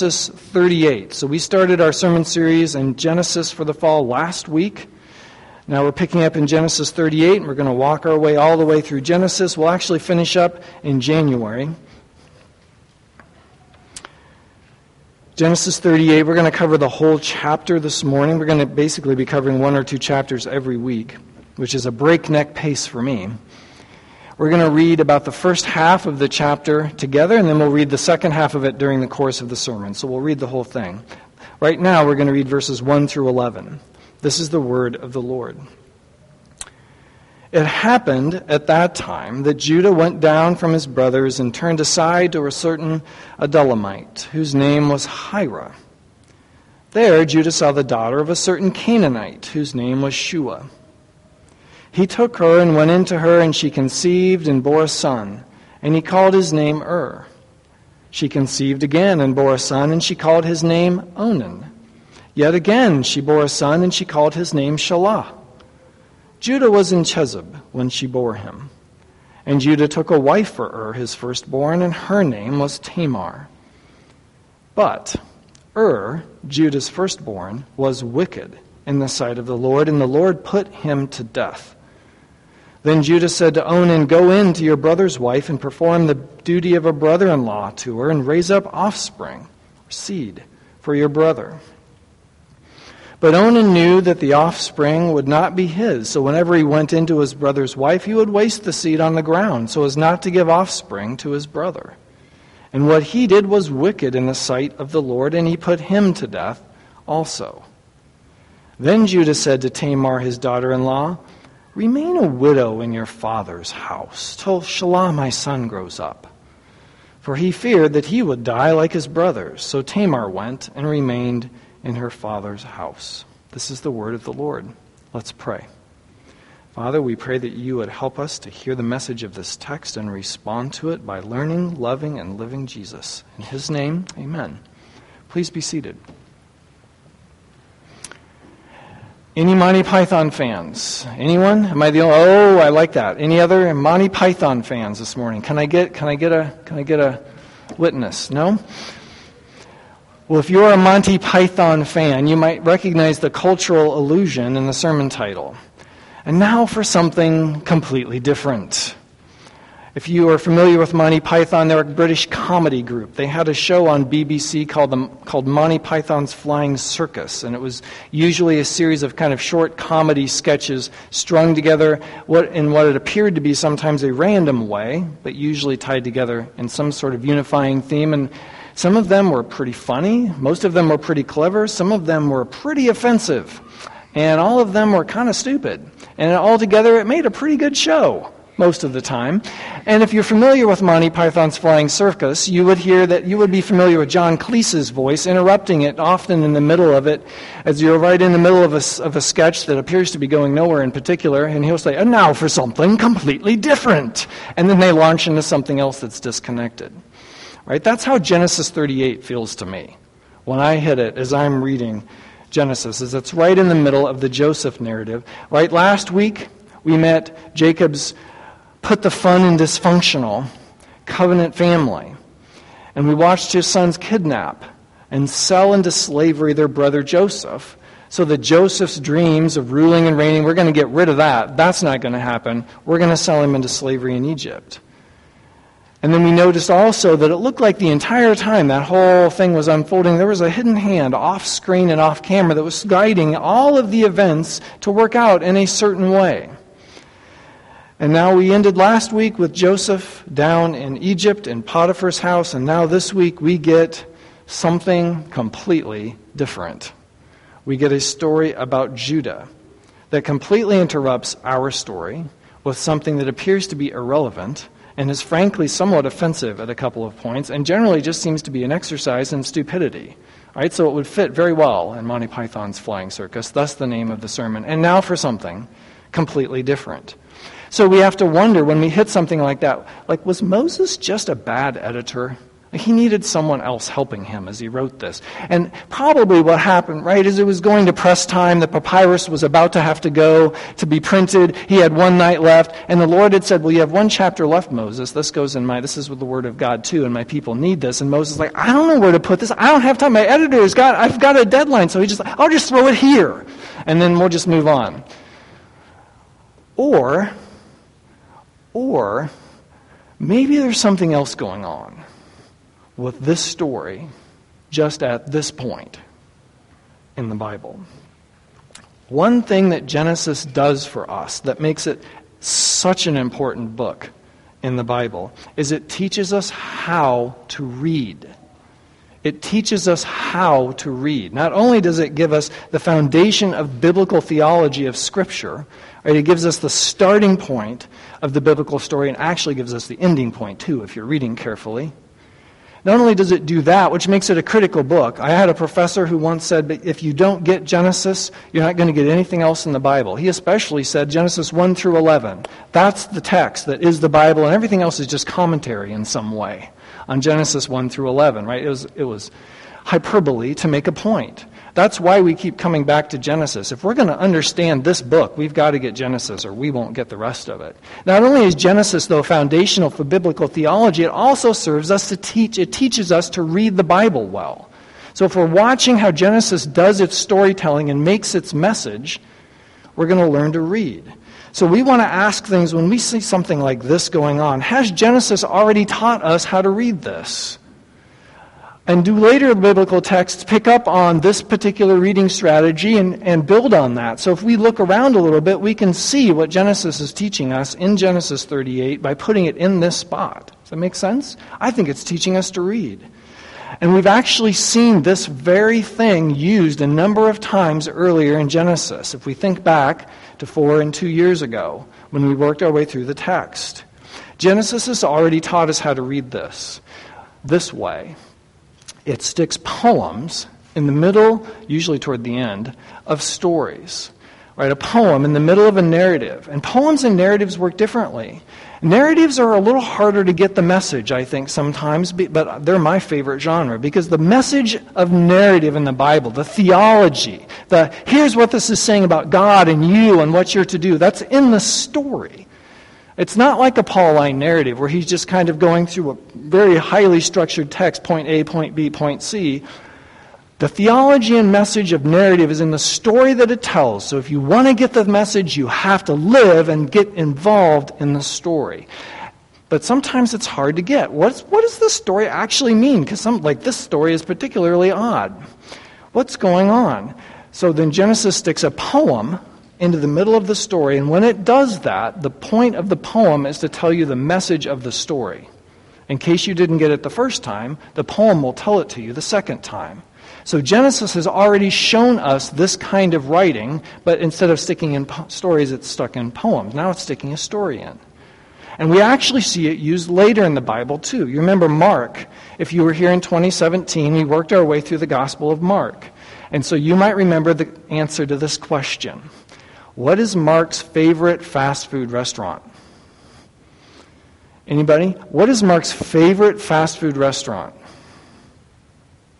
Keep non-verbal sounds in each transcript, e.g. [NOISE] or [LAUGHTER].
Genesis 38. So we started our sermon series in Genesis for the fall last week. Now we're picking up in Genesis 38, and we're going to walk our way all the way through Genesis. We'll actually finish up in January. Genesis 38, we're going to cover the whole chapter this morning. We're going to basically be covering one or two chapters every week, which is a breakneck pace for me. We're going to read about the first half of the chapter together, and then we'll read the second half of it during the course of the sermon. So we'll read the whole thing. Right now, we're going to read verses 1 through 11. This is the word of the Lord. It happened at that time that Judah went down from his brothers and turned aside to a certain Adullamite, whose name was Hira. There, Judah saw the daughter of a certain Canaanite, whose name was Shua. He took her and went into her, and she conceived and bore a son, and he called his name Ur. She conceived again and bore a son, and she called his name Onan. Yet again she bore a son, and she called his name Shelah. Judah was in Chezib when she bore him. And Judah took a wife for Ur, his firstborn, and her name was Tamar. But Ur, Judah's firstborn, was wicked in the sight of the Lord, and the Lord put him to death. Then Judah said to Onan, Go in to your brother's wife and perform the duty of a brother in law to her, and raise up offspring, seed, for your brother. But Onan knew that the offspring would not be his, so whenever he went into his brother's wife, he would waste the seed on the ground, so as not to give offspring to his brother. And what he did was wicked in the sight of the Lord, and he put him to death also. Then Judah said to Tamar, his daughter in law, Remain a widow in your father's house till Shelah my son grows up. For he feared that he would die like his brothers. So Tamar went and remained in her father's house. This is the word of the Lord. Let's pray. Father, we pray that you would help us to hear the message of this text and respond to it by learning, loving, and living Jesus. In his name, amen. Please be seated. Any Monty Python fans? Anyone? Am I the only? Oh, I like that. Any other Monty Python fans this morning? Can I get? Can I get a? Can I get a witness? No. Well, if you're a Monty Python fan, you might recognize the cultural allusion in the sermon title. And now for something completely different. If you are familiar with Monty Python, they're a British comedy group. They had a show on BBC called, the, called Monty Python's Flying Circus, and it was usually a series of kind of short comedy sketches strung together what, in what it appeared to be sometimes a random way, but usually tied together in some sort of unifying theme. And some of them were pretty funny, most of them were pretty clever, some of them were pretty offensive, and all of them were kind of stupid. And altogether, it made a pretty good show most of the time. And if you're familiar with Monty Python's Flying Circus, you would hear that you would be familiar with John Cleese's voice, interrupting it often in the middle of it, as you're right in the middle of a, of a sketch that appears to be going nowhere in particular, and he'll say, and now for something completely different. And then they launch into something else that's disconnected. Right? That's how Genesis 38 feels to me when I hit it as I'm reading Genesis, is it's right in the middle of the Joseph narrative. Right last week, we met Jacob's put the fun in dysfunctional covenant family. And we watched his sons kidnap and sell into slavery their brother Joseph. So that Joseph's dreams of ruling and reigning, we're going to get rid of that. That's not going to happen. We're going to sell him into slavery in Egypt. And then we noticed also that it looked like the entire time that whole thing was unfolding, there was a hidden hand off screen and off camera that was guiding all of the events to work out in a certain way. And now we ended last week with Joseph down in Egypt in Potiphar's house, and now this week we get something completely different. We get a story about Judah that completely interrupts our story with something that appears to be irrelevant and is frankly somewhat offensive at a couple of points and generally just seems to be an exercise in stupidity. Right? So it would fit very well in Monty Python's Flying Circus, thus the name of the sermon. And now for something completely different. So we have to wonder when we hit something like that, like, was Moses just a bad editor? He needed someone else helping him as he wrote this. And probably what happened, right, is it was going to press time. The papyrus was about to have to go to be printed. He had one night left. And the Lord had said, Well, you have one chapter left, Moses. This goes in my, this is with the word of God too, and my people need this. And Moses like, I don't know where to put this. I don't have time. My editor's got, I've got a deadline. So he just, I'll just throw it here. And then we'll just move on. Or, or, maybe there's something else going on with this story just at this point in the Bible. One thing that Genesis does for us that makes it such an important book in the Bible is it teaches us how to read. It teaches us how to read. Not only does it give us the foundation of biblical theology of Scripture, right, it gives us the starting point of the biblical story and actually gives us the ending point, too, if you're reading carefully. Not only does it do that, which makes it a critical book. I had a professor who once said, if you don't get Genesis, you're not going to get anything else in the Bible. He especially said Genesis 1 through 11. That's the text that is the Bible, and everything else is just commentary in some way on Genesis 1 through 11, right? It was, it was hyperbole to make a point. That's why we keep coming back to Genesis. If we're going to understand this book, we've got to get Genesis or we won't get the rest of it. Not only is Genesis, though, foundational for biblical theology, it also serves us to teach, it teaches us to read the Bible well. So if we're watching how Genesis does its storytelling and makes its message, we're going to learn to read. So we want to ask things when we see something like this going on. Has Genesis already taught us how to read this? And do later biblical texts pick up on this particular reading strategy and, and build on that? So if we look around a little bit, we can see what Genesis is teaching us in Genesis 38 by putting it in this spot. Does that make sense? I think it's teaching us to read. And we've actually seen this very thing used a number of times earlier in Genesis. If we think back to four and two years ago when we worked our way through the text, Genesis has already taught us how to read this this way it sticks poems in the middle, usually toward the end, of stories. Right? A poem in the middle of a narrative. And poems and narratives work differently. Narratives are a little harder to get the message, I think, sometimes, but they're my favorite genre because the message of narrative in the Bible, the theology, the here's what this is saying about God and you and what you're to do, that's in the story. It's not like a Pauline narrative where he's just kind of going through a very highly structured text, point A, point B, point C. The theology and message of narrative is in the story that it tells. So if you want to get the message, you have to live and get involved in the story. But sometimes it's hard to get. What's, what does this story actually mean? Because some like this story is particularly odd. What's going on? So then Genesis sticks a poem into the middle of the story. And when it does that, the point of the poem is to tell you the message of the story. In case you didn't get it the first time, the poem will tell it to you the second time. So Genesis has already shown us this kind of writing, but instead of sticking in po- stories, it's stuck in poems. Now it's sticking a story in. And we actually see it used later in the Bible, too. You remember Mark. If you were here in 2017, we worked our way through the Gospel of Mark. And so you might remember the answer to this question what is Mark's favorite fast food restaurant? Anybody? What is Mark's favorite fast food restaurant?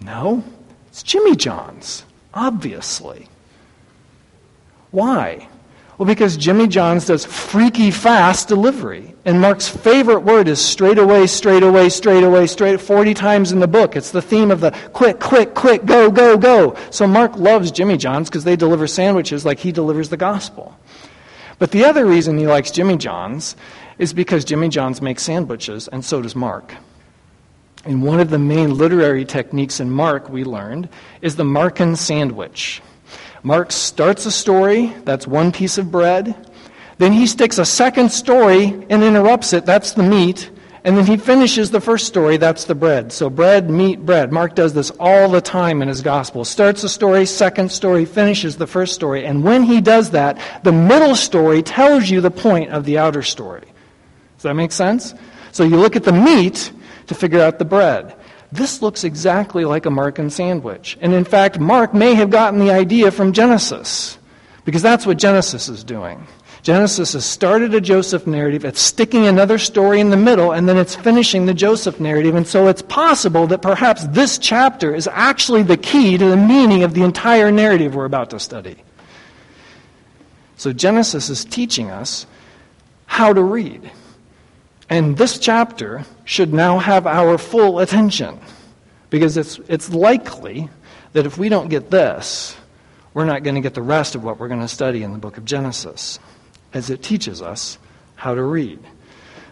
No, it's Jimmy John's, obviously. Why? Well, because Jimmy John's does freaky fast delivery. And Mark's favorite word is straight away, straight away, straight away, straight 40 times in the book. It's the theme of the quick, quick, quick, go, go, go. So Mark loves Jimmy John's because they deliver sandwiches like he delivers the gospel. But the other reason he likes Jimmy John's is because Jimmy John's makes sandwiches, and so does Mark. And one of the main literary techniques in Mark, we learned, is the Markan sandwich. Mark starts a story, that's one piece of bread. Then he sticks a second story and interrupts it, that's the meat. And then he finishes the first story, that's the bread. So bread, meat, bread. Mark does this all the time in his gospel. Starts a story, second story, finishes the first story. And when he does that, the middle story tells you the point of the outer story. Does that make sense? So you look at the meat to figure out the bread. This looks exactly like a Markan sandwich. And in fact, Mark may have gotten the idea from Genesis, because that's what Genesis is doing. Genesis has started a Joseph narrative, it's sticking another story in the middle, and then it's finishing the Joseph narrative. And so it's possible that perhaps this chapter is actually the key to the meaning of the entire narrative we're about to study. So Genesis is teaching us how to read. And this chapter should now have our full attention because it's, it's likely that if we don't get this, we're not going to get the rest of what we're going to study in the book of Genesis as it teaches us how to read.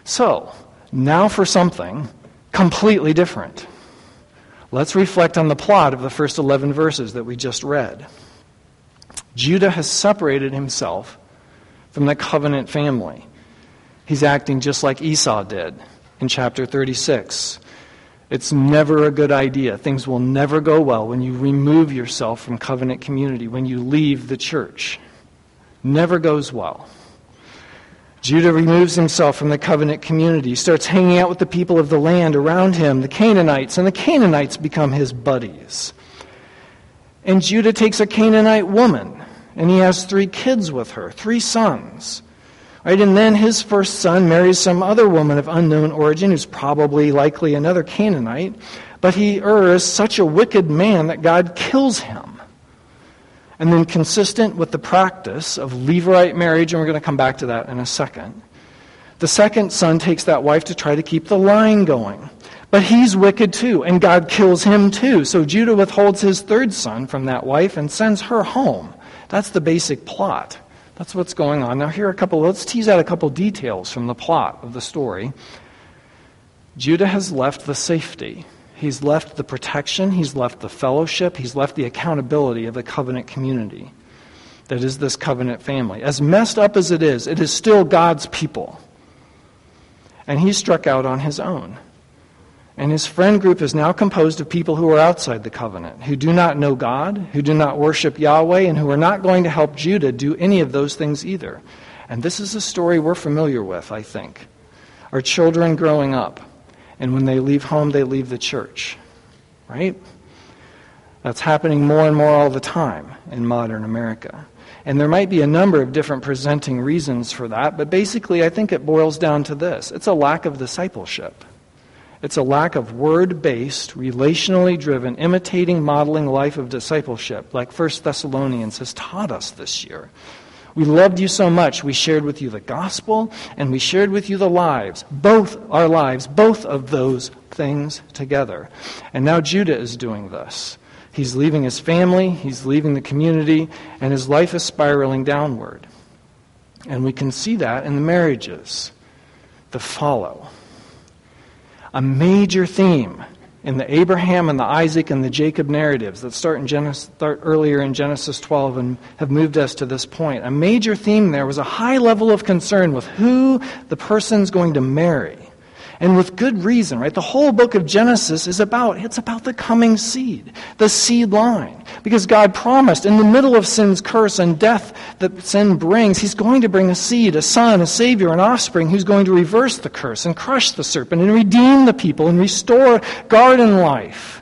So, now for something completely different. Let's reflect on the plot of the first 11 verses that we just read. Judah has separated himself from the covenant family. He's acting just like Esau did in chapter 36. It's never a good idea. Things will never go well when you remove yourself from covenant community, when you leave the church. Never goes well. Judah removes himself from the covenant community, starts hanging out with the people of the land around him, the Canaanites, and the Canaanites become his buddies. And Judah takes a Canaanite woman, and he has three kids with her, three sons. Right, and then his first son marries some other woman of unknown origin who's probably likely another Canaanite, but he Ur is such a wicked man that God kills him. And then, consistent with the practice of Levirate marriage, and we're going to come back to that in a second, the second son takes that wife to try to keep the line going. But he's wicked too, and God kills him too. So Judah withholds his third son from that wife and sends her home. That's the basic plot. That's what's going on. Now, here are a couple, let's tease out a couple details from the plot of the story. Judah has left the safety He's left the protection, he's left the fellowship, he's left the accountability of the covenant community that is this covenant family. As messed up as it is, it is still God's people. And he struck out on his own. And his friend group is now composed of people who are outside the covenant, who do not know God, who do not worship Yahweh, and who are not going to help Judah do any of those things either. And this is a story we're familiar with, I think. Our children growing up. And when they leave home, they leave the church. Right? That's happening more and more all the time in modern America. And there might be a number of different presenting reasons for that, but basically, I think it boils down to this it's a lack of discipleship. It's a lack of word based, relationally driven, imitating, modeling life of discipleship, like 1 Thessalonians has taught us this year. We loved you so much, we shared with you the gospel and we shared with you the lives, both our lives, both of those things together. And now Judah is doing this. He's leaving his family, he's leaving the community, and his life is spiraling downward. And we can see that in the marriages that follow. A major theme in the Abraham and the Isaac and the Jacob narratives that start, in Genesis, start earlier in Genesis 12 and have moved us to this point. A major theme there was a high level of concern with who the person's going to marry and with good reason, right? The whole book of Genesis is about, it's about the coming seed, the seed line. Because God promised in the middle of sin's curse and death that sin brings, He's going to bring a seed, a son, a savior, an offspring who's going to reverse the curse and crush the serpent and redeem the people and restore garden life.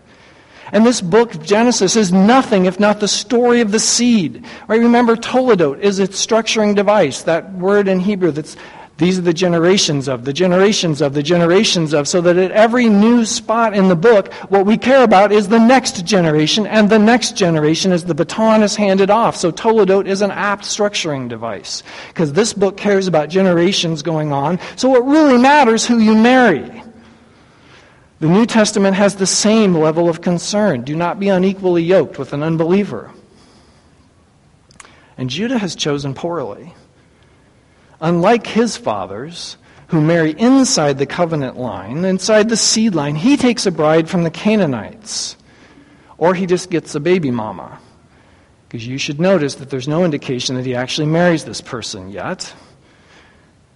And this book Genesis is nothing if not the story of the seed. Right? Remember, toledot is its structuring device, that word in Hebrew that's these are the generations of, the generations of, the generations of, so that at every new spot in the book, what we care about is the next generation and the next generation as the baton is handed off. So Toledot is an apt structuring device because this book cares about generations going on. So what really matters who you marry. The New Testament has the same level of concern. Do not be unequally yoked with an unbeliever. And Judah has chosen poorly. Unlike his fathers, who marry inside the covenant line, inside the seed line, he takes a bride from the Canaanites. Or he just gets a baby mama. Because you should notice that there's no indication that he actually marries this person yet.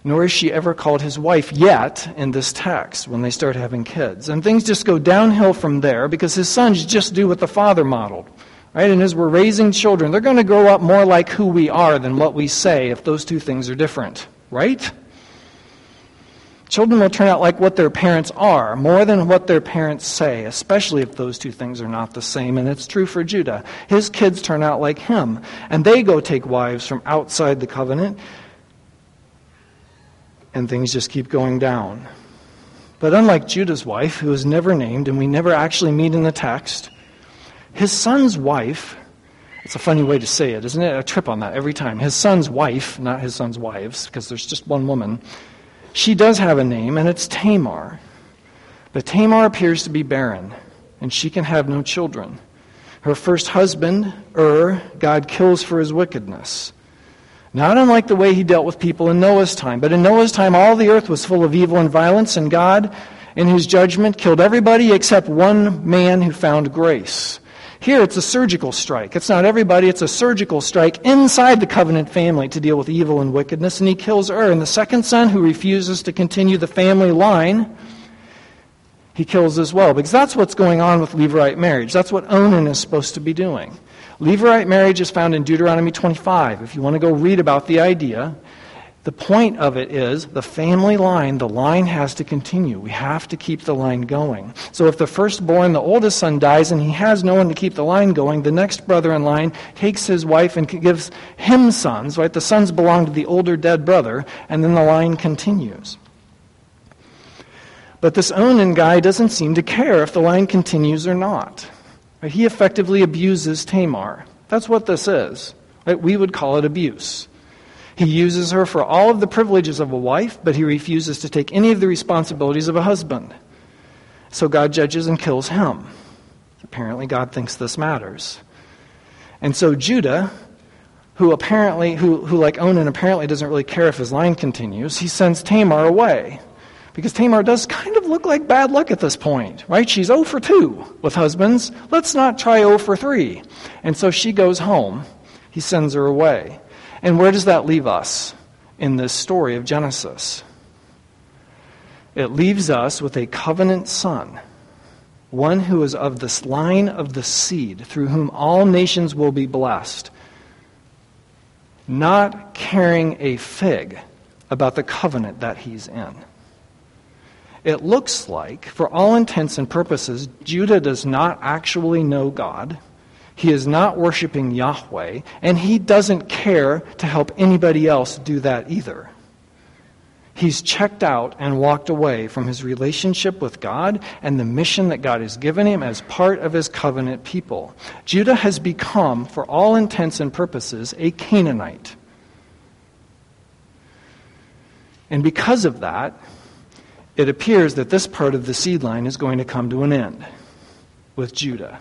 Nor is she ever called his wife yet in this text when they start having kids. And things just go downhill from there because his sons just do what the father modeled. Right? And as we're raising children, they're going to grow up more like who we are than what we say if those two things are different. Right? Children will turn out like what their parents are, more than what their parents say, especially if those two things are not the same. And it's true for Judah. His kids turn out like him, and they go take wives from outside the covenant. And things just keep going down. But unlike Judah's wife, who is never named and we never actually meet in the text, his son's wife, it's a funny way to say it, isn't it? A trip on that every time. His son's wife, not his son's wives, because there's just one woman, she does have a name, and it's Tamar. But Tamar appears to be barren, and she can have no children. Her first husband, Ur, God kills for his wickedness. Not unlike the way he dealt with people in Noah's time. But in Noah's time, all the earth was full of evil and violence, and God, in his judgment, killed everybody except one man who found grace. Here, it's a surgical strike. It's not everybody, it's a surgical strike inside the covenant family to deal with evil and wickedness, and he kills Ur. And the second son, who refuses to continue the family line, he kills as well. Because that's what's going on with Levirate marriage. That's what Onan is supposed to be doing. Levirate marriage is found in Deuteronomy 25. If you want to go read about the idea, the point of it is the family line, the line has to continue. We have to keep the line going. So if the firstborn, the oldest son, dies and he has no one to keep the line going, the next brother in line takes his wife and gives him sons, right? The sons belong to the older dead brother, and then the line continues. But this Onan guy doesn't seem to care if the line continues or not. He effectively abuses Tamar. That's what this is. Right? We would call it abuse. He uses her for all of the privileges of a wife, but he refuses to take any of the responsibilities of a husband. So God judges and kills him. Apparently, God thinks this matters. And so Judah, who apparently, who, who like Onan apparently doesn't really care if his line continues, he sends Tamar away. Because Tamar does kind of look like bad luck at this point, right? She's 0 for 2 with husbands. Let's not try 0 for 3. And so she goes home. He sends her away. And where does that leave us in this story of Genesis? It leaves us with a covenant son, one who is of this line of the seed, through whom all nations will be blessed, not caring a fig about the covenant that he's in. It looks like, for all intents and purposes, Judah does not actually know God. He is not worshiping Yahweh, and he doesn't care to help anybody else do that either. He's checked out and walked away from his relationship with God and the mission that God has given him as part of his covenant people. Judah has become, for all intents and purposes, a Canaanite. And because of that, it appears that this part of the seed line is going to come to an end with Judah.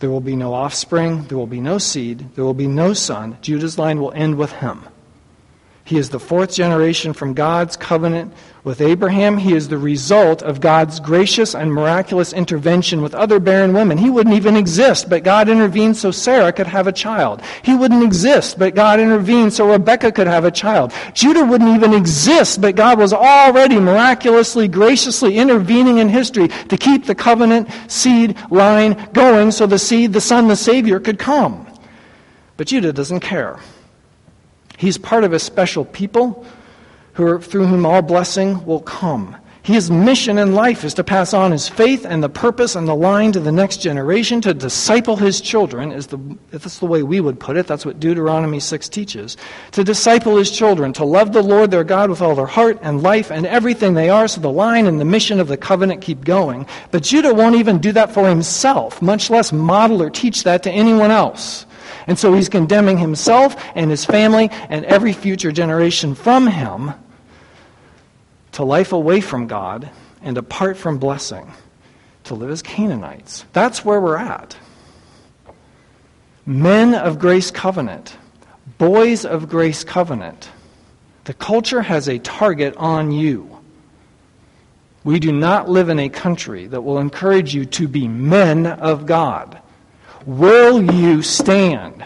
There will be no offspring, there will be no seed, there will be no son. Judah's line will end with him. He is the fourth generation from God's covenant with Abraham. He is the result of God's gracious and miraculous intervention with other barren women. He wouldn't even exist, but God intervened so Sarah could have a child. He wouldn't exist, but God intervened so Rebekah could have a child. Judah wouldn't even exist, but God was already miraculously, graciously intervening in history to keep the covenant seed line going so the seed, the son, the Savior could come. But Judah doesn't care. He's part of a special people who are, through whom all blessing will come. His mission in life is to pass on his faith and the purpose and the line to the next generation, to disciple his children, is the, that's the way we would put it. That's what Deuteronomy 6 teaches. To disciple his children, to love the Lord their God with all their heart and life and everything they are, so the line and the mission of the covenant keep going. But Judah won't even do that for himself, much less model or teach that to anyone else. And so he's condemning himself and his family and every future generation from him to life away from God and apart from blessing, to live as Canaanites. That's where we're at. Men of grace covenant, boys of grace covenant. The culture has a target on you. We do not live in a country that will encourage you to be men of God. Will you stand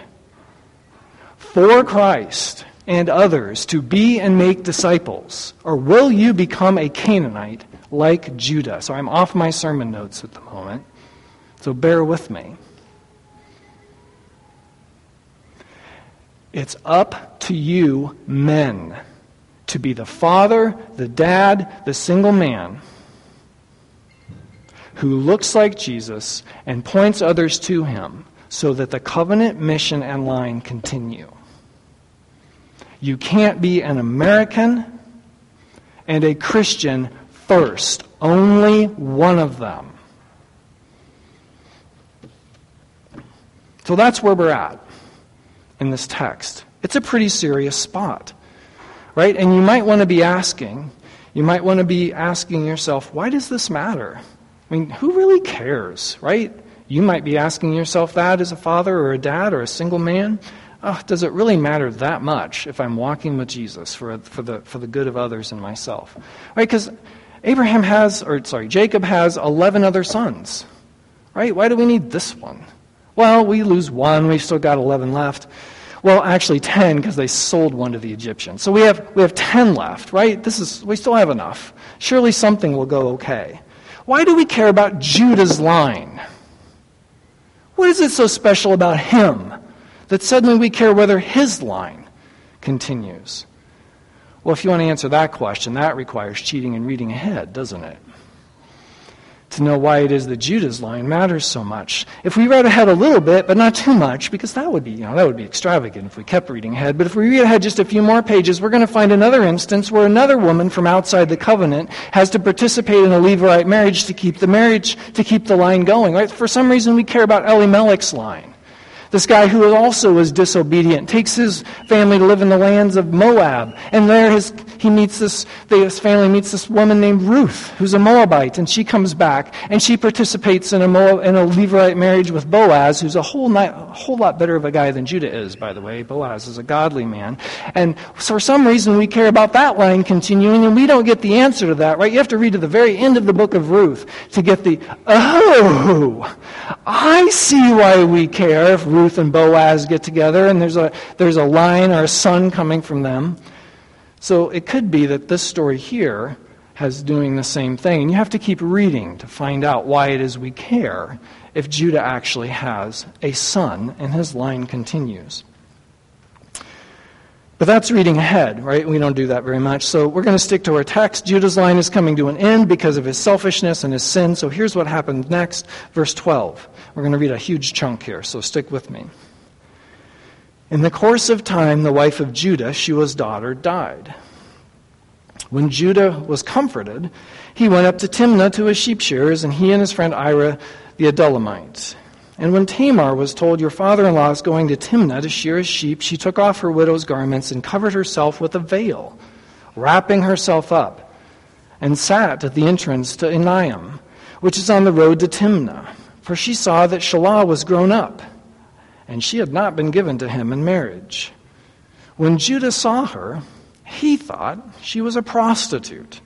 for Christ and others to be and make disciples? Or will you become a Canaanite like Judah? So I'm off my sermon notes at the moment, so bear with me. It's up to you, men, to be the father, the dad, the single man who looks like Jesus and points others to him so that the covenant mission and line continue. You can't be an American and a Christian first. Only one of them. So that's where we're at in this text. It's a pretty serious spot, right? And you might want to be asking, you might want to be asking yourself, why does this matter? I mean, who really cares, right? You might be asking yourself that as a father or a dad or a single man. Oh, does it really matter that much if I'm walking with Jesus for, for, the, for the good of others and myself? Right? Because Abraham has, or sorry, Jacob has 11 other sons. Right? Why do we need this one? Well, we lose one, we've still got 11 left. Well, actually 10 because they sold one to the Egyptians. So we have, we have 10 left, right? This is, we still have enough. Surely something will go okay. Why do we care about Judah's line? What is it so special about him that suddenly we care whether his line continues? Well, if you want to answer that question, that requires cheating and reading ahead, doesn't it? To know why it is that Judah's line matters so much. If we read ahead a little bit, but not too much, because that would be, you know, that would be extravagant if we kept reading ahead. But if we read ahead just a few more pages, we're going to find another instance where another woman from outside the covenant has to participate in a Levirate marriage to keep the marriage, to keep the line going. Right? For some reason, we care about Elimelech's line. This guy who also was disobedient takes his family to live in the lands of Moab. And there his, he meets this, his family meets this woman named Ruth, who's a Moabite. And she comes back and she participates in a, Moab, in a Levirate marriage with Boaz, who's a whole, a whole lot better of a guy than Judah is, by the way. Boaz is a godly man. And for some reason we care about that line continuing and we don't get the answer to that, right? You have to read to the very end of the book of Ruth to get the, oh, I see why we care if Ruth Ruth and Boaz get together and there's a, there's a line or a son coming from them. So it could be that this story here has doing the same thing. And you have to keep reading to find out why it is we care if Judah actually has a son and his line continues. But that's reading ahead, right? We don't do that very much. So we're going to stick to our text. Judah's line is coming to an end because of his selfishness and his sin. So here's what happened next, verse 12. We're going to read a huge chunk here, so stick with me. In the course of time, the wife of Judah, Shua's daughter, died. When Judah was comforted, he went up to Timnah to his sheep shearers, and he and his friend Ira the Adullamite. And when Tamar was told, Your father in law is going to Timnah to shear his sheep, she took off her widow's garments and covered herself with a veil, wrapping herself up, and sat at the entrance to Enaim, which is on the road to Timnah. For she saw that Shelah was grown up, and she had not been given to him in marriage. When Judah saw her, he thought she was a prostitute,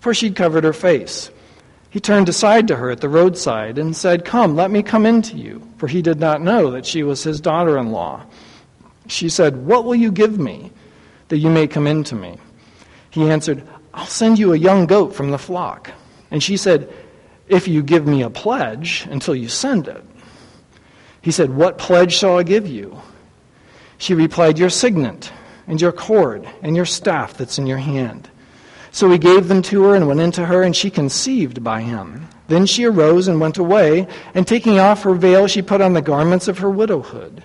for she'd covered her face. He turned aside to her at the roadside and said, Come, let me come in to you, for he did not know that she was his daughter in law. She said, What will you give me that you may come in to me? He answered, I'll send you a young goat from the flock. And she said, If you give me a pledge until you send it. He said, What pledge shall I give you? She replied, Your signet, and your cord, and your staff that's in your hand. So he gave them to her and went into her, and she conceived by him. Then she arose and went away, and taking off her veil, she put on the garments of her widowhood.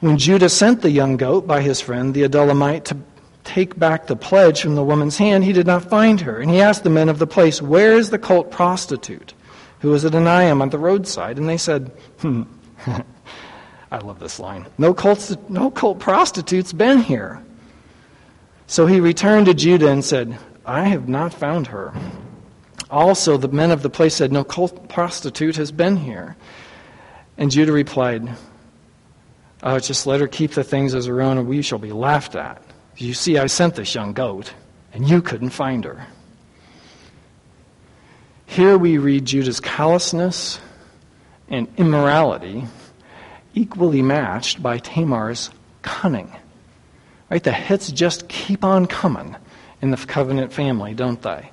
When Judah sent the young goat by his friend, the Adullamite, to take back the pledge from the woman's hand, he did not find her. And he asked the men of the place, Where is the cult prostitute who was at Enaim on the roadside? And they said, Hmm. [LAUGHS] I love this line. No cult, no cult prostitute's been here. So he returned to Judah and said, I have not found her. Also, the men of the place said, No prostitute has been here. And Judah replied, oh, Just let her keep the things as her own, and we shall be laughed at. You see, I sent this young goat, and you couldn't find her. Here we read Judah's callousness and immorality equally matched by Tamar's cunning. Right? The hits just keep on coming in the covenant family, don't they?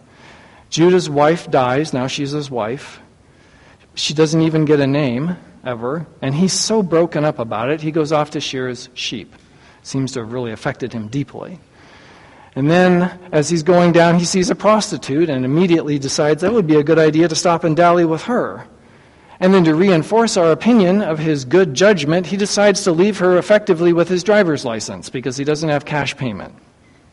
Judah's wife dies. Now she's his wife. She doesn't even get a name ever. And he's so broken up about it, he goes off to shear his sheep. Seems to have really affected him deeply. And then, as he's going down, he sees a prostitute and immediately decides that would be a good idea to stop and dally with her. And then to reinforce our opinion of his good judgment, he decides to leave her effectively with his driver's license because he doesn't have cash payment.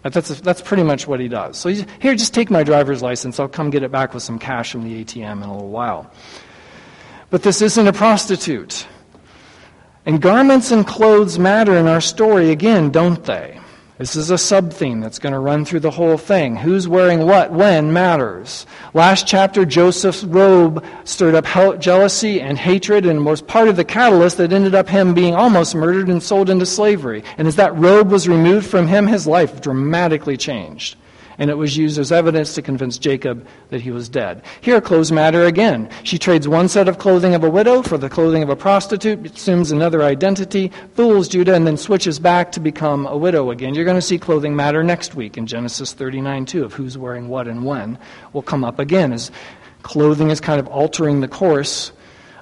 That's, that's pretty much what he does. So here, just take my driver's license. I'll come get it back with some cash from the ATM in a little while. But this isn't a prostitute. And garments and clothes matter in our story again, don't they? This is a sub theme that's going to run through the whole thing. Who's wearing what, when matters. Last chapter, Joseph's robe stirred up jealousy and hatred and was part of the catalyst that ended up him being almost murdered and sold into slavery. And as that robe was removed from him, his life dramatically changed and it was used as evidence to convince Jacob that he was dead. Here, clothes matter again. She trades one set of clothing of a widow for the clothing of a prostitute, assumes another identity, fools Judah, and then switches back to become a widow again. You're going to see clothing matter next week in Genesis 39 2 of who's wearing what and when will come up again as clothing is kind of altering the course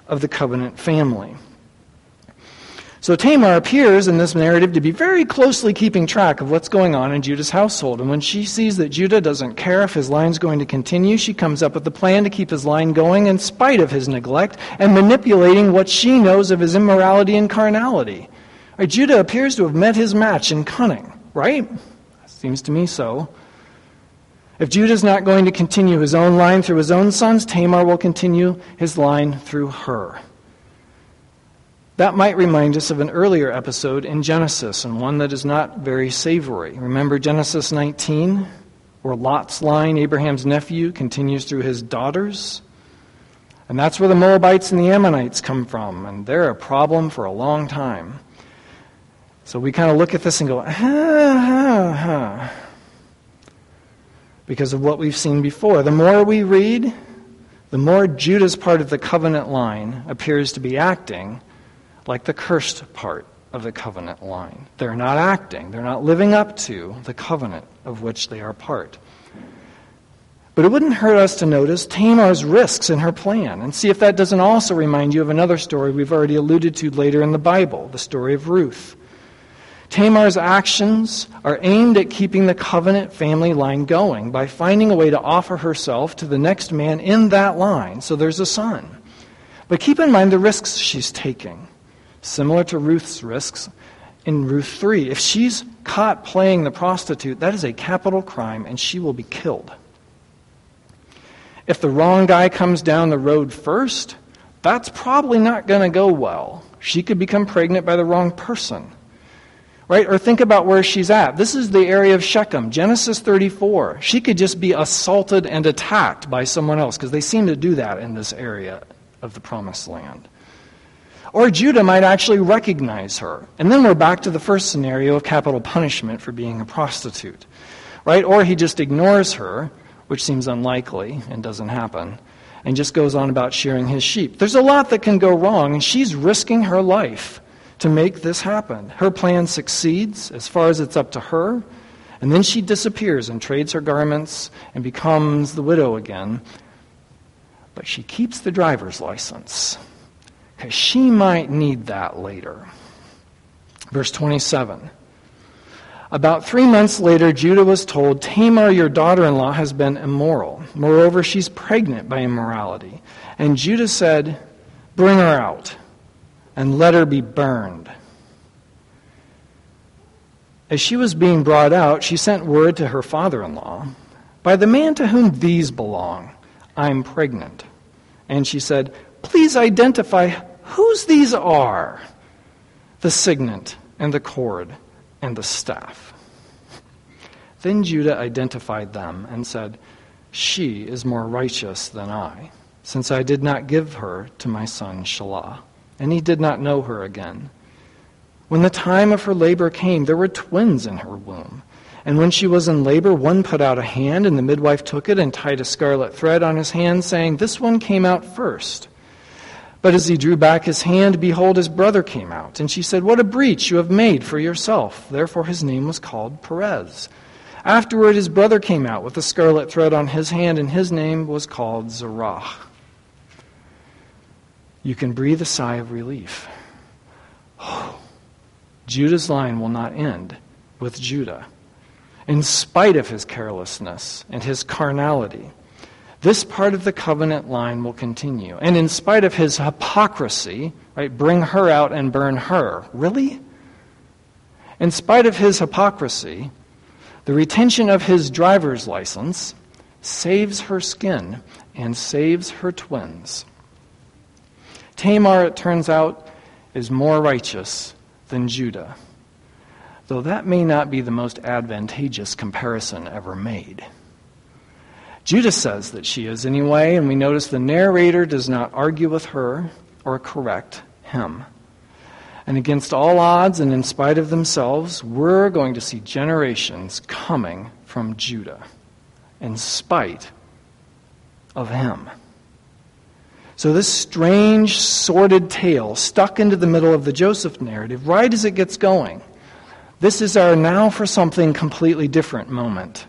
of the covenant family. So Tamar appears in this narrative to be very closely keeping track of what's going on in Judah's household. And when she sees that Judah doesn't care if his line's going to continue, she comes up with a plan to keep his line going in spite of his neglect and manipulating what she knows of his immorality and carnality. Right, Judah appears to have met his match in cunning, right? Seems to me so. If Judah's not going to continue his own line through his own sons, Tamar will continue his line through her. That might remind us of an earlier episode in Genesis, and one that is not very savory. Remember Genesis 19, where Lot's line, Abraham's nephew, continues through his daughters? And that's where the Moabites and the Ammonites come from, and they're a problem for a long time. So we kind of look at this and go, ha, ha, ha. Because of what we've seen before. The more we read, the more Judah's part of the covenant line appears to be acting like the cursed part of the covenant line. They're not acting, they're not living up to the covenant of which they are part. But it wouldn't hurt us to notice Tamar's risks in her plan and see if that doesn't also remind you of another story we've already alluded to later in the Bible, the story of Ruth. Tamar's actions are aimed at keeping the covenant family line going by finding a way to offer herself to the next man in that line so there's a son. But keep in mind the risks she's taking similar to Ruth's risks in Ruth 3. If she's caught playing the prostitute, that is a capital crime and she will be killed. If the wrong guy comes down the road first, that's probably not going to go well. She could become pregnant by the wrong person. Right? Or think about where she's at. This is the area of Shechem, Genesis 34. She could just be assaulted and attacked by someone else because they seem to do that in this area of the promised land. Or Judah might actually recognize her. And then we're back to the first scenario of capital punishment for being a prostitute. Right? Or he just ignores her, which seems unlikely and doesn't happen, and just goes on about shearing his sheep. There's a lot that can go wrong, and she's risking her life to make this happen. Her plan succeeds as far as it's up to her, and then she disappears and trades her garments and becomes the widow again. But she keeps the driver's license because she might need that later. Verse 27. About three months later, Judah was told, Tamar, your daughter in law, has been immoral. Moreover, she's pregnant by immorality. And Judah said, Bring her out and let her be burned. As she was being brought out, she sent word to her father in law, By the man to whom these belong, I'm pregnant. And she said, Please identify whose these are the signet and the cord and the staff. Then Judah identified them and said, She is more righteous than I, since I did not give her to my son Shelah. And he did not know her again. When the time of her labor came, there were twins in her womb. And when she was in labor, one put out a hand, and the midwife took it and tied a scarlet thread on his hand, saying, This one came out first. But as he drew back his hand, behold, his brother came out. And she said, What a breach you have made for yourself. Therefore his name was called Perez. Afterward, his brother came out with a scarlet thread on his hand, and his name was called Zerah. You can breathe a sigh of relief. Oh, Judah's line will not end with Judah, in spite of his carelessness and his carnality. This part of the covenant line will continue. And in spite of his hypocrisy, right, bring her out and burn her. Really? In spite of his hypocrisy, The retention of his driver's license saves her skin and saves her twins. Tamar, it turns out, is more righteous than Judah, though that may not be the most advantageous comparison ever made. Judah says that she is anyway, and we notice the narrator does not argue with her or correct him. And against all odds and in spite of themselves, we're going to see generations coming from Judah in spite of him. So, this strange, sordid tale stuck into the middle of the Joseph narrative, right as it gets going, this is our now for something completely different moment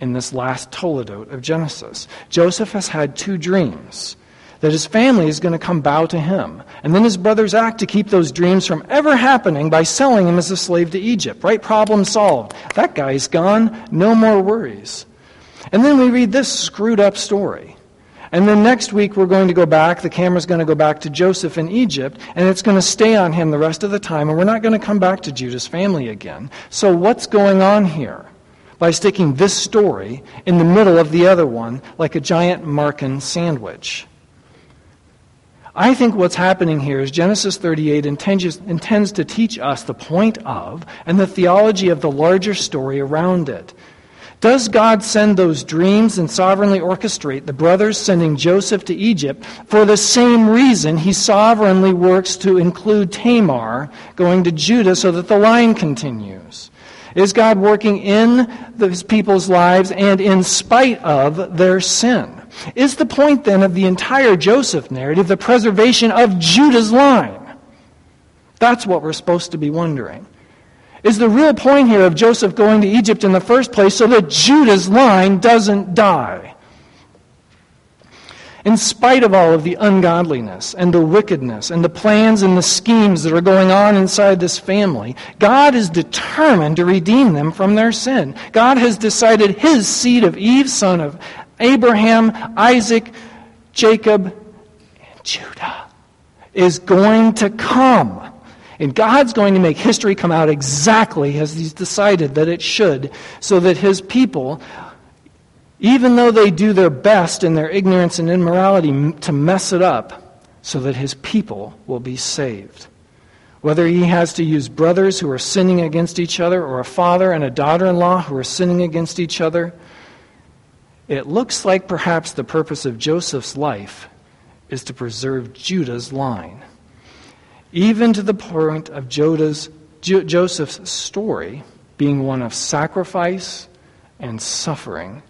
in this last toledot of Genesis. Joseph has had two dreams that his family is going to come bow to him. And then his brothers act to keep those dreams from ever happening by selling him as a slave to Egypt. Right? Problem solved. That guy's gone. No more worries. And then we read this screwed up story. And then next week we're going to go back, the camera's going to go back to Joseph in Egypt, and it's going to stay on him the rest of the time, and we're not going to come back to Judah's family again. So what's going on here? By sticking this story in the middle of the other one like a giant Marken sandwich. I think what's happening here is Genesis 38 intends, intends to teach us the point of and the theology of the larger story around it. Does God send those dreams and sovereignly orchestrate the brothers sending Joseph to Egypt for the same reason he sovereignly works to include Tamar going to Judah so that the line continues? Is God working in his people's lives and in spite of their sin? Is the point then of the entire Joseph narrative the preservation of Judah's line? That's what we're supposed to be wondering. Is the real point here of Joseph going to Egypt in the first place so that Judah's line doesn't die? In spite of all of the ungodliness and the wickedness and the plans and the schemes that are going on inside this family, God is determined to redeem them from their sin. God has decided his seed of Eve, son of Abraham, Isaac, Jacob, and Judah is going to come. And God's going to make history come out exactly as He's decided that it should, so that His people, even though they do their best in their ignorance and immorality to mess it up, so that His people will be saved. Whether He has to use brothers who are sinning against each other, or a father and a daughter in law who are sinning against each other, it looks like perhaps the purpose of Joseph's life is to preserve Judah's line. Even to the point of Judah's, jo- Joseph's story being one of sacrifice and suffering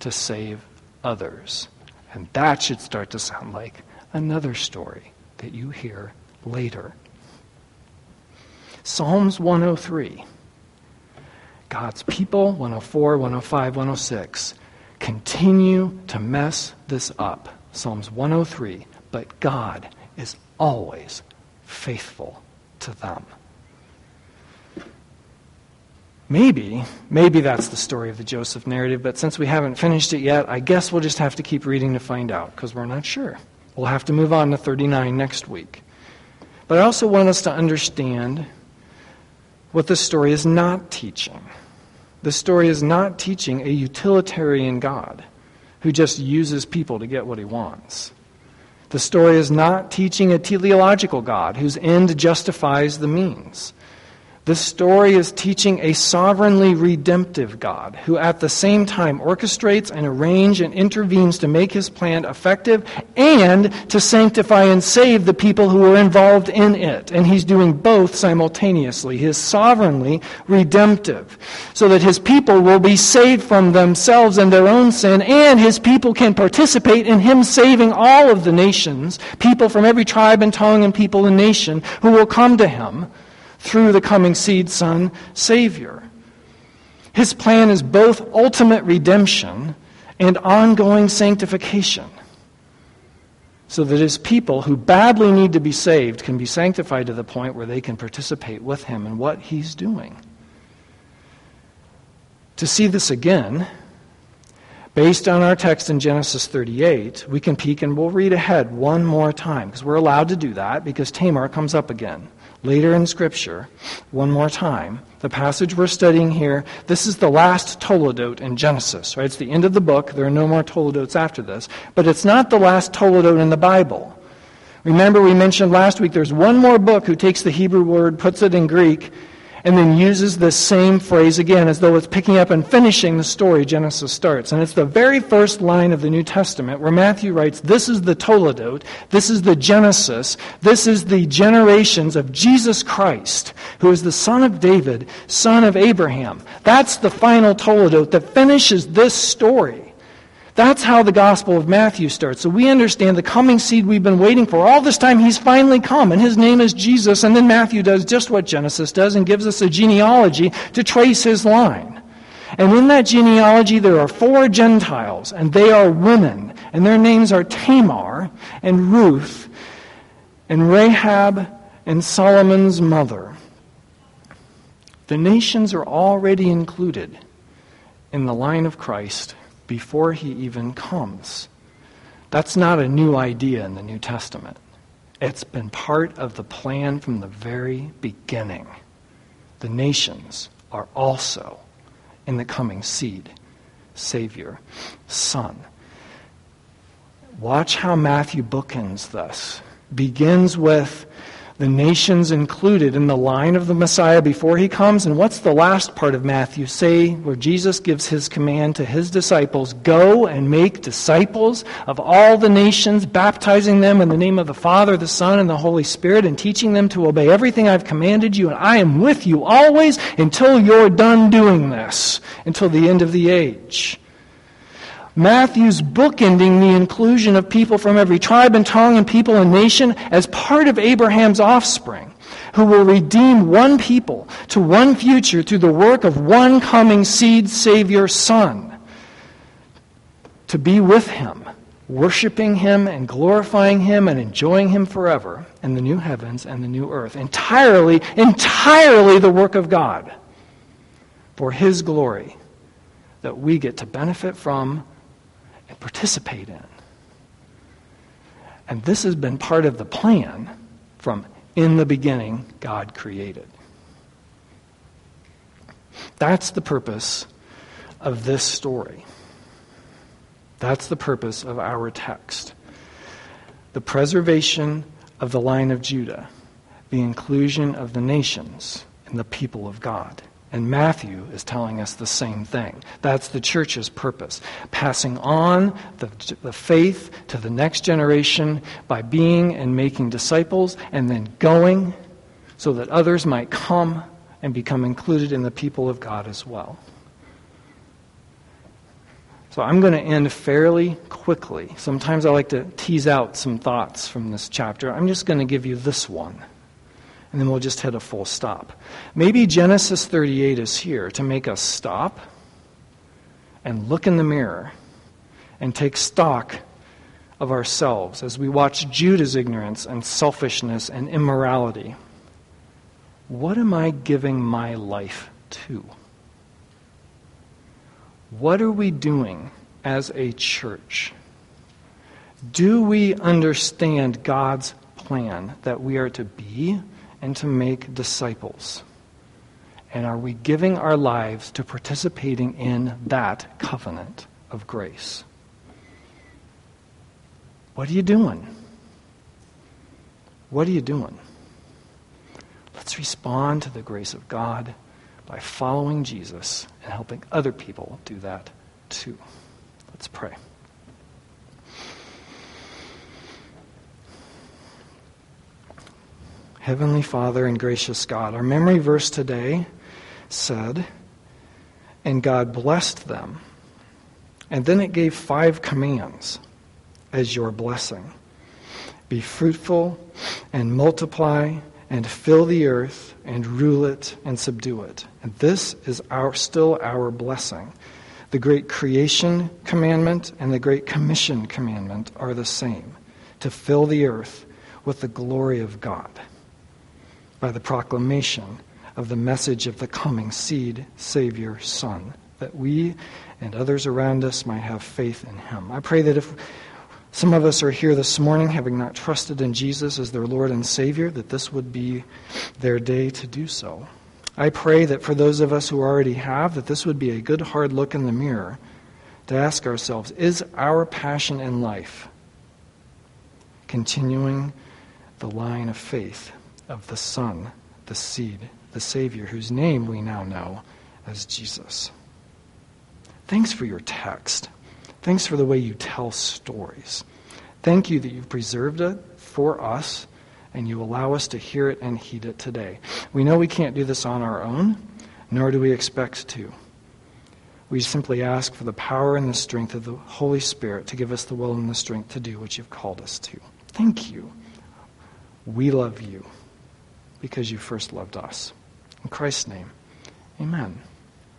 to save others. And that should start to sound like another story that you hear later. Psalms 103. God's people, 104, 105, 106 continue to mess this up. Psalms 103. But God is always faithful to them. Maybe, maybe that's the story of the Joseph narrative, but since we haven't finished it yet, I guess we'll just have to keep reading to find out because we're not sure. We'll have to move on to 39 next week. But I also want us to understand what the story is not teaching. The story is not teaching a utilitarian God who just uses people to get what he wants. The story is not teaching a teleological God whose end justifies the means. The story is teaching a sovereignly redemptive God who at the same time orchestrates and arranges and intervenes to make his plan effective and to sanctify and save the people who are involved in it. And he's doing both simultaneously. He is sovereignly redemptive so that his people will be saved from themselves and their own sin and his people can participate in him saving all of the nations, people from every tribe and tongue and people and nation who will come to him through the coming seed son, Savior. His plan is both ultimate redemption and ongoing sanctification, so that his people who badly need to be saved can be sanctified to the point where they can participate with him in what he's doing. To see this again, Based on our text in Genesis 38, we can peek and we'll read ahead one more time because we're allowed to do that because Tamar comes up again later in Scripture, one more time. The passage we're studying here, this is the last Toledot in Genesis, right? It's the end of the book. There are no more Toledots after this. But it's not the last Toledot in the Bible. Remember, we mentioned last week there's one more book who takes the Hebrew word, puts it in Greek, and then uses this same phrase again as though it's picking up and finishing the story Genesis starts. And it's the very first line of the New Testament where Matthew writes, This is the Toledot, this is the Genesis, this is the generations of Jesus Christ, who is the son of David, son of Abraham. That's the final Toledot that finishes this story. That's how the Gospel of Matthew starts. So we understand the coming seed we've been waiting for. All this time, he's finally come, and his name is Jesus. And then Matthew does just what Genesis does and gives us a genealogy to trace his line. And in that genealogy, there are four Gentiles, and they are women. And their names are Tamar, and Ruth, and Rahab, and Solomon's mother. The nations are already included in the line of Christ before he even comes. That's not a new idea in the New Testament. It's been part of the plan from the very beginning. The nations are also in the coming seed, Savior, Son. Watch how Matthew bookends this. Begins with the nations included in the line of the Messiah before he comes. And what's the last part of Matthew say, where Jesus gives his command to his disciples Go and make disciples of all the nations, baptizing them in the name of the Father, the Son, and the Holy Spirit, and teaching them to obey everything I've commanded you. And I am with you always until you're done doing this, until the end of the age. Matthew's bookending the inclusion of people from every tribe and tongue and people and nation as part of Abraham's offspring, who will redeem one people to one future through the work of one coming seed Savior Son. To be with Him, worshiping Him and glorifying Him and enjoying Him forever in the new heavens and the new earth. Entirely, entirely the work of God for His glory that we get to benefit from and participate in. And this has been part of the plan from in the beginning, God created. That's the purpose of this story. That's the purpose of our text. The preservation of the line of Judah, the inclusion of the nations and the people of God. And Matthew is telling us the same thing. That's the church's purpose. Passing on the, the faith to the next generation by being and making disciples, and then going so that others might come and become included in the people of God as well. So I'm going to end fairly quickly. Sometimes I like to tease out some thoughts from this chapter. I'm just going to give you this one and then we'll just hit a full stop. Maybe Genesis 38 is here to make us stop and look in the mirror and take stock of ourselves as we watch Judah's ignorance and selfishness and immorality. What am I giving my life to? What are we doing as a church? Do we understand God's plan that we are to be and to make disciples? And are we giving our lives to participating in that covenant of grace? What are you doing? What are you doing? Let's respond to the grace of God by following Jesus and helping other people do that too. Let's pray. Heavenly Father and gracious God, our memory verse today said, And God blessed them. And then it gave five commands as your blessing Be fruitful and multiply and fill the earth and rule it and subdue it. And this is our, still our blessing. The great creation commandment and the great commission commandment are the same to fill the earth with the glory of God by the proclamation of the message of the coming seed, Savior, Son, that we and others around us might have faith in him. I pray that if some of us are here this morning having not trusted in Jesus as their Lord and Savior, that this would be their day to do so. I pray that for those of us who already have, that this would be a good hard look in the mirror to ask ourselves is our passion in life continuing the line of faith of the Son, the seed, the Savior, whose name we now know as Jesus? Thanks for your text. Thanks for the way you tell stories. Thank you that you've preserved it for us and you allow us to hear it and heed it today. We know we can't do this on our own, nor do we expect to. We simply ask for the power and the strength of the Holy Spirit to give us the will and the strength to do what you've called us to. Thank you. We love you because you first loved us. In Christ's name, amen.